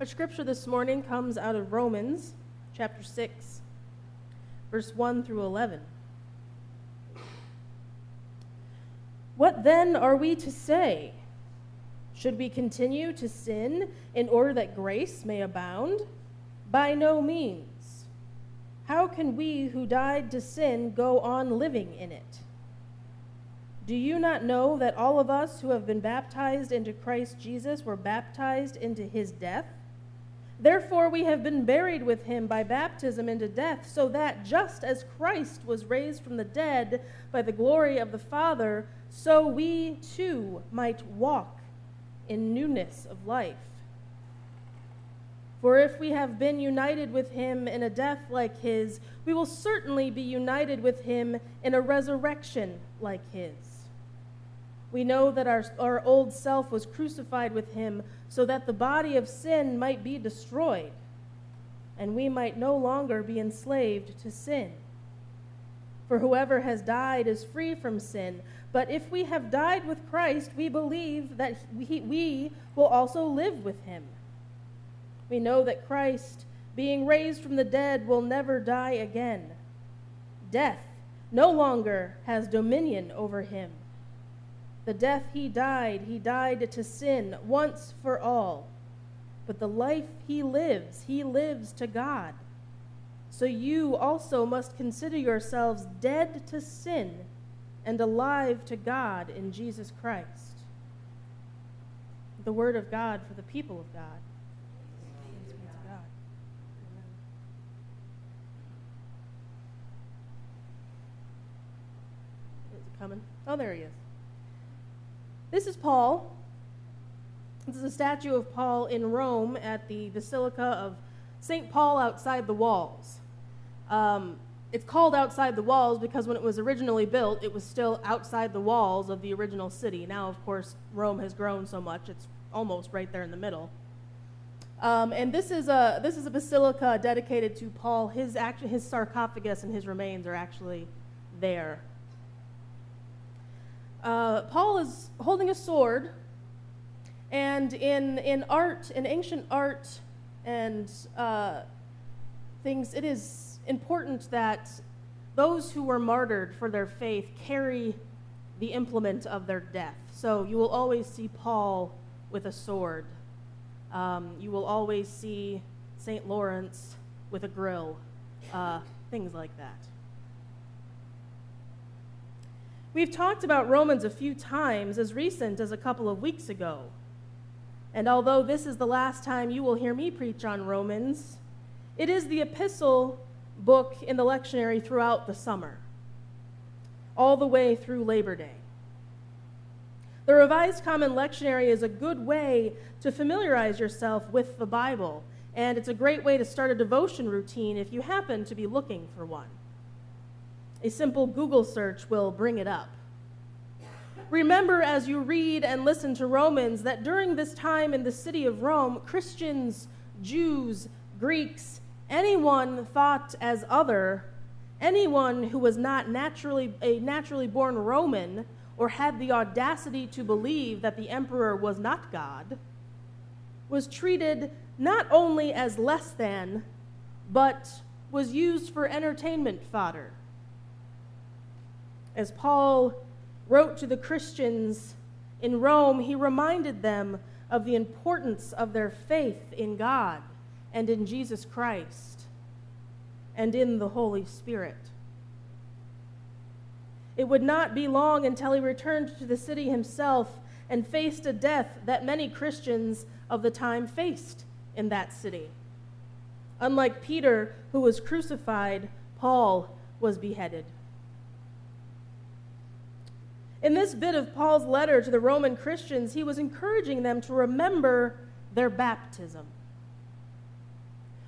Our scripture this morning comes out of Romans chapter 6, verse 1 through 11. What then are we to say? Should we continue to sin in order that grace may abound? By no means. How can we who died to sin go on living in it? Do you not know that all of us who have been baptized into Christ Jesus were baptized into his death? Therefore, we have been buried with him by baptism into death, so that just as Christ was raised from the dead by the glory of the Father, so we too might walk in newness of life. For if we have been united with him in a death like his, we will certainly be united with him in a resurrection like his. We know that our, our old self was crucified with him so that the body of sin might be destroyed and we might no longer be enslaved to sin. For whoever has died is free from sin. But if we have died with Christ, we believe that we, we will also live with him. We know that Christ, being raised from the dead, will never die again. Death no longer has dominion over him. The death he died, he died to sin once for all. But the life he lives, he lives to God. So you also must consider yourselves dead to sin and alive to God in Jesus Christ. The word of God for the people of God. Coming? Oh, there he is. This is Paul. This is a statue of Paul in Rome at the Basilica of St. Paul outside the walls. Um, it's called outside the walls because when it was originally built, it was still outside the walls of the original city. Now, of course, Rome has grown so much, it's almost right there in the middle. Um, and this is, a, this is a basilica dedicated to Paul. His, act- his sarcophagus and his remains are actually there uh, Paul is holding a sword, and in, in art, in ancient art and uh, things, it is important that those who were martyred for their faith carry the implement of their death. So you will always see Paul with a sword. Um, you will always see St. Lawrence with a grill, uh, things like that. We've talked about Romans a few times, as recent as a couple of weeks ago. And although this is the last time you will hear me preach on Romans, it is the epistle book in the lectionary throughout the summer, all the way through Labor Day. The Revised Common Lectionary is a good way to familiarize yourself with the Bible, and it's a great way to start a devotion routine if you happen to be looking for one. A simple Google search will bring it up. Remember as you read and listen to Romans that during this time in the city of Rome, Christians, Jews, Greeks, anyone thought as other, anyone who was not naturally a naturally born Roman or had the audacity to believe that the emperor was not God, was treated not only as less than, but was used for entertainment fodder as Paul wrote to the Christians in Rome, he reminded them of the importance of their faith in God and in Jesus Christ and in the Holy Spirit. It would not be long until he returned to the city himself and faced a death that many Christians of the time faced in that city. Unlike Peter, who was crucified, Paul was beheaded. In this bit of Paul's letter to the Roman Christians, he was encouraging them to remember their baptism.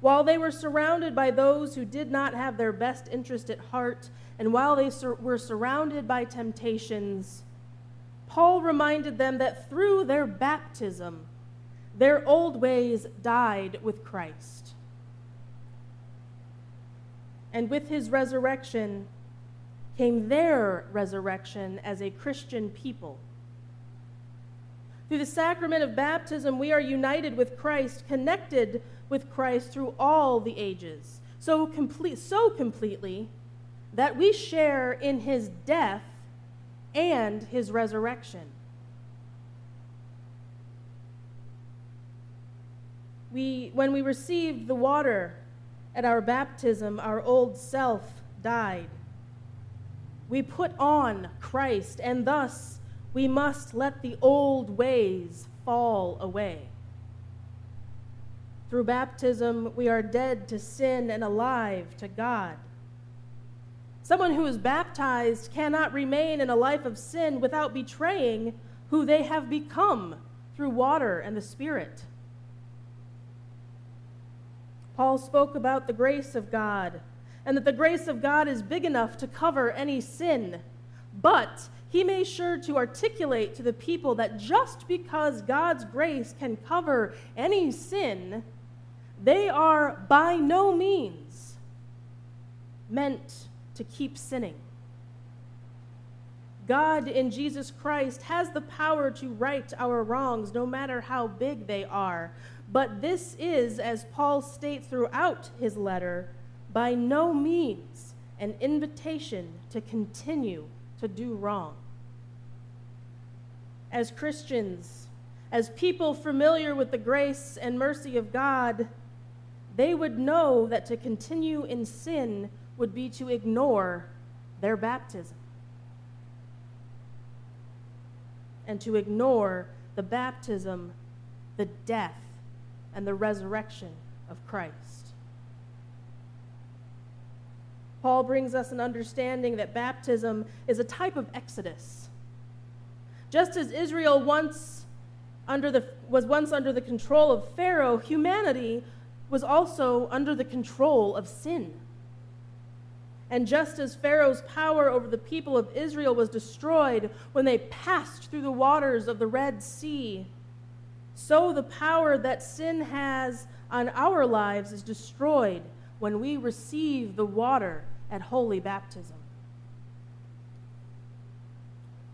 While they were surrounded by those who did not have their best interest at heart, and while they sur- were surrounded by temptations, Paul reminded them that through their baptism, their old ways died with Christ. And with his resurrection, came their resurrection as a Christian people. Through the sacrament of baptism, we are united with Christ, connected with Christ through all the ages, so, complete, so completely that we share in his death and his resurrection. We, when we received the water at our baptism, our old self died. We put on Christ, and thus we must let the old ways fall away. Through baptism, we are dead to sin and alive to God. Someone who is baptized cannot remain in a life of sin without betraying who they have become through water and the Spirit. Paul spoke about the grace of God and that the grace of God is big enough to cover any sin. But he made sure to articulate to the people that just because God's grace can cover any sin, they are by no means meant to keep sinning. God in Jesus Christ has the power to right our wrongs, no matter how big they are. But this is, as Paul states throughout his letter, by no means an invitation to continue to do wrong. As Christians, as people familiar with the grace and mercy of God, they would know that to continue in sin would be to ignore their baptism and to ignore the baptism, the death, and the resurrection of Christ. Paul brings us an understanding that baptism is a type of exodus. Just as Israel once under the, was once under the control of Pharaoh, humanity was also under the control of sin. And just as Pharaoh's power over the people of Israel was destroyed when they passed through the waters of the Red Sea, so the power that sin has on our lives is destroyed when we receive the water at holy baptism.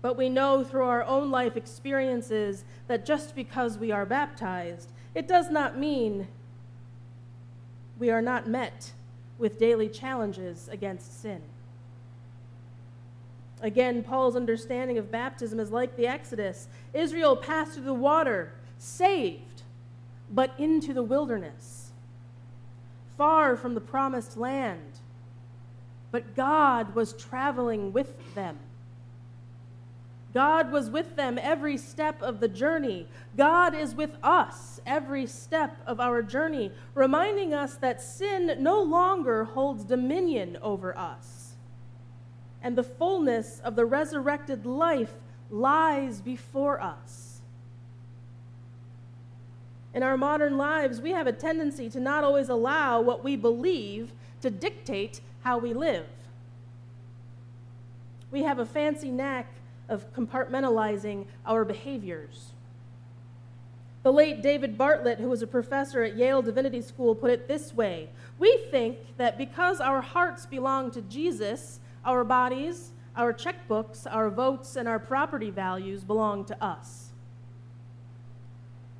But we know through our own life experiences that just because we are baptized, it does not mean we are not met with daily challenges against sin. Again, Paul's understanding of baptism is like the Exodus. Israel passed through the water, saved, but into the wilderness, far from the promised land. But God was traveling with them. God was with them every step of the journey. God is with us every step of our journey, reminding us that sin no longer holds dominion over us. And the fullness of the resurrected life lies before us. In our modern lives, we have a tendency to not always allow what we believe to dictate how we live. We have a fancy knack of compartmentalizing our behaviors. The late David Bartlett, who was a professor at Yale Divinity School, put it this way We think that because our hearts belong to Jesus, our bodies, our checkbooks, our votes, and our property values belong to us.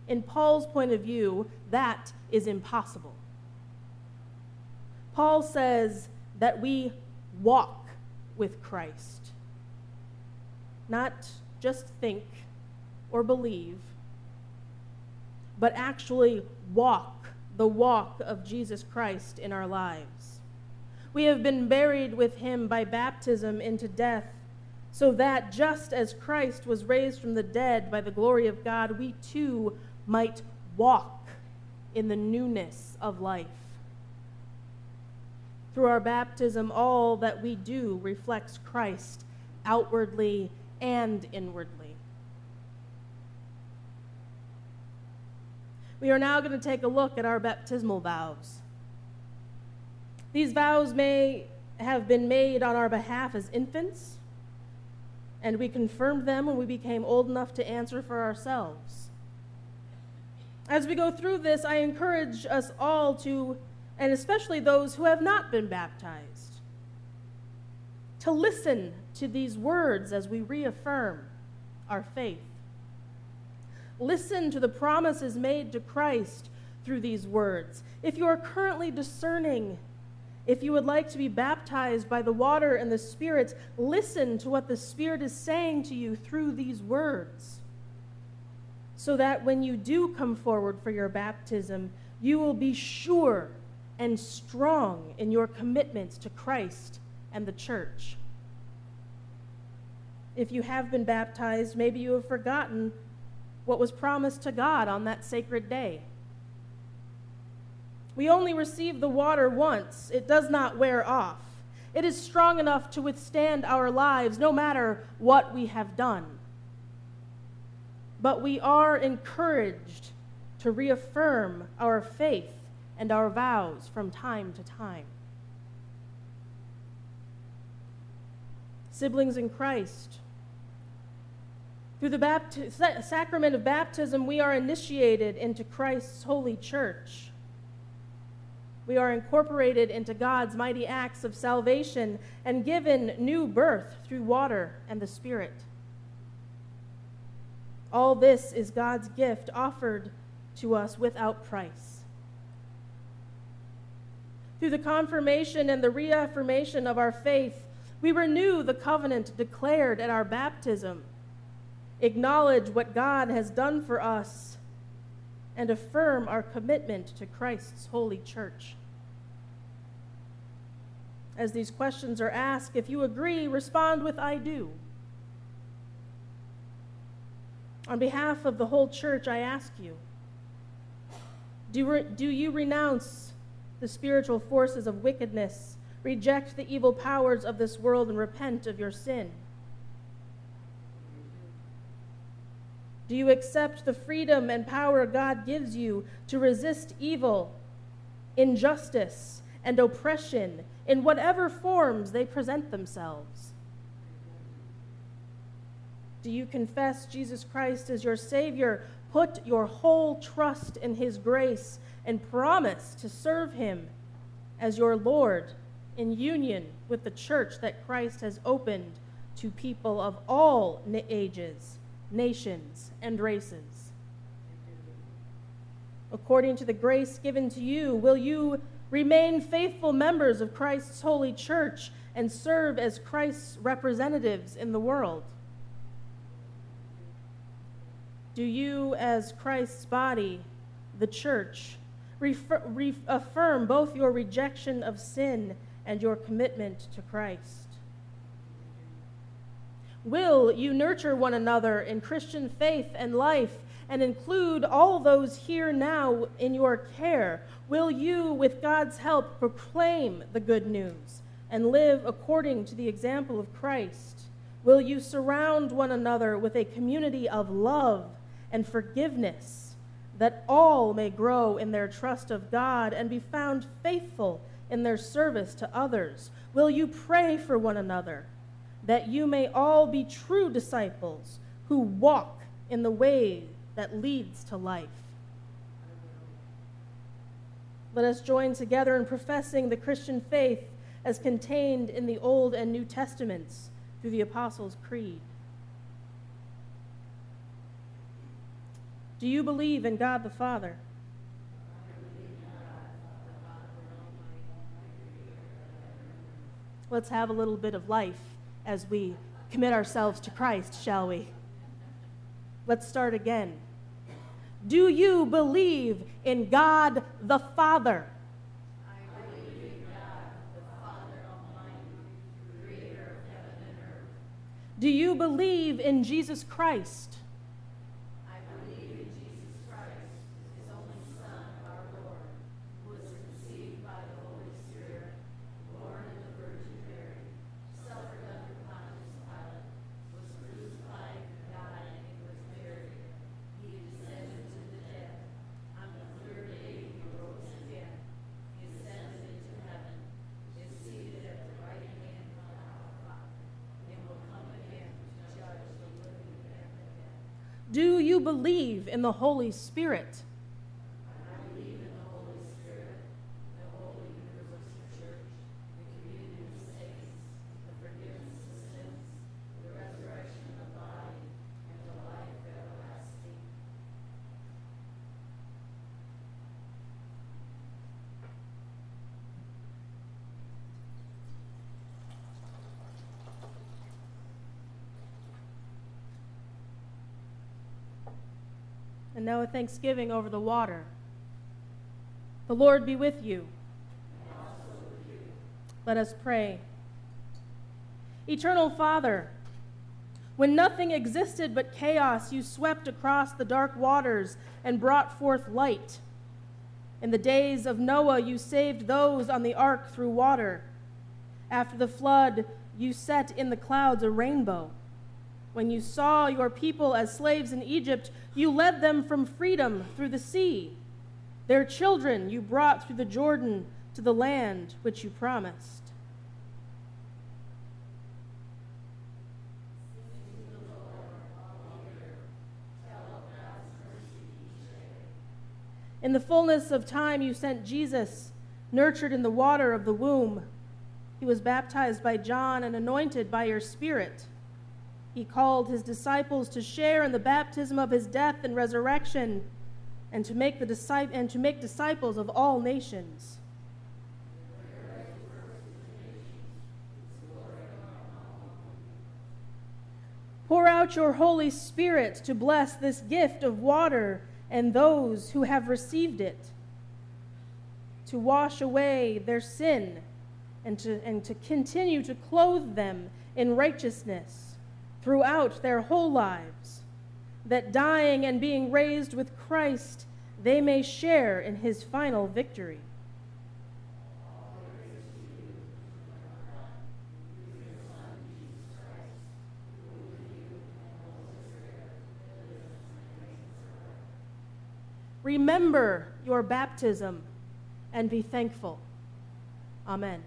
In Paul's point of view, that is impossible. Paul says that we walk with Christ not just think or believe, but actually walk the walk of Jesus Christ in our lives. We have been buried with him by baptism into death, so that just as Christ was raised from the dead by the glory of God, we too might walk in the newness of life. Through our baptism, all that we do reflects Christ outwardly and inwardly. We are now going to take a look at our baptismal vows. These vows may have been made on our behalf as infants, and we confirmed them when we became old enough to answer for ourselves. As we go through this, I encourage us all to, and especially those who have not been baptized, to listen to these words as we reaffirm our faith. listen to the promises made to Christ through these words. If you are currently discerning, if you would like to be baptized by the water and the Spirit, listen to what the Spirit is saying to you through these words. So that when you do come forward for your baptism, you will be sure and strong in your commitments to Christ and the church. If you have been baptized, maybe you have forgotten what was promised to God on that sacred day. We only receive the water once, it does not wear off. It is strong enough to withstand our lives no matter what we have done. But we are encouraged to reaffirm our faith and our vows from time to time. Siblings in Christ, through the bapti- sacrament of baptism, we are initiated into Christ's holy church. We are incorporated into God's mighty acts of salvation and given new birth through water and the Spirit. All this is God's gift offered to us without price. Through the confirmation and the reaffirmation of our faith, we renew the covenant declared at our baptism, acknowledge what God has done for us, and affirm our commitment to Christ's holy church. As these questions are asked, if you agree, respond with I do. On behalf of the whole church, I ask you do, re- do you renounce the spiritual forces of wickedness, reject the evil powers of this world, and repent of your sin? Do you accept the freedom and power God gives you to resist evil, injustice, and oppression in whatever forms they present themselves? Do you confess Jesus Christ as your Savior? Put your whole trust in His grace and promise to serve Him as your Lord in union with the church that Christ has opened to people of all ages, nations, and races. According to the grace given to you, will you remain faithful members of Christ's holy church and serve as Christ's representatives in the world? Do you, as Christ's body, the church, reaffirm both your rejection of sin and your commitment to Christ? Will you nurture one another in Christian faith and life and include all those here now in your care? Will you, with God's help, proclaim the good news and live according to the example of Christ? Will you surround one another with a community of love and forgiveness, that all may grow in their trust of God and be found faithful in their service to others? Will you pray for one another, that you may all be true disciples who walk in the way that leads to life? Let us join together in professing the Christian faith as contained in the Old and New Testaments through the Apostles' Creed. Do you believe in God the Father? Let's have a little bit of life as we commit ourselves to Christ, shall we? Let's start again. Do you believe in God the Father? Do you believe in Jesus Christ? Do you believe in the Holy Spirit? And now a thanksgiving over the water. The Lord be with you. Let us pray. Eternal Father, when nothing existed but chaos, you swept across the dark waters and brought forth light. In the days of Noah, you saved those on the ark through water. After the flood, you set in the clouds a rainbow. When you saw your people as slaves in Egypt, you led them from freedom through the sea. Their children you brought through the Jordan to the land which you promised. In the fullness of time, you sent Jesus, nurtured in the water of the womb. He was baptized by John and anointed by your Spirit. He called his disciples to share in the baptism of his death and resurrection, and to make, the and to make disciples of all nations. Pour out your Holy Spirit to bless this gift of water and those who have received it, to wash away their sin and to, and to continue to clothe them in righteousness throughout their whole lives, that dying and being raised with Christ, they may share in his final victory. Remember your baptism and be thankful. Amen.